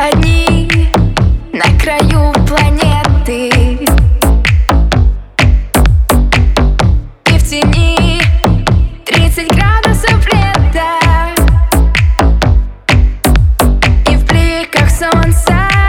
одни на краю планеты. И в тени 30 градусов лета. И в бликах солнца.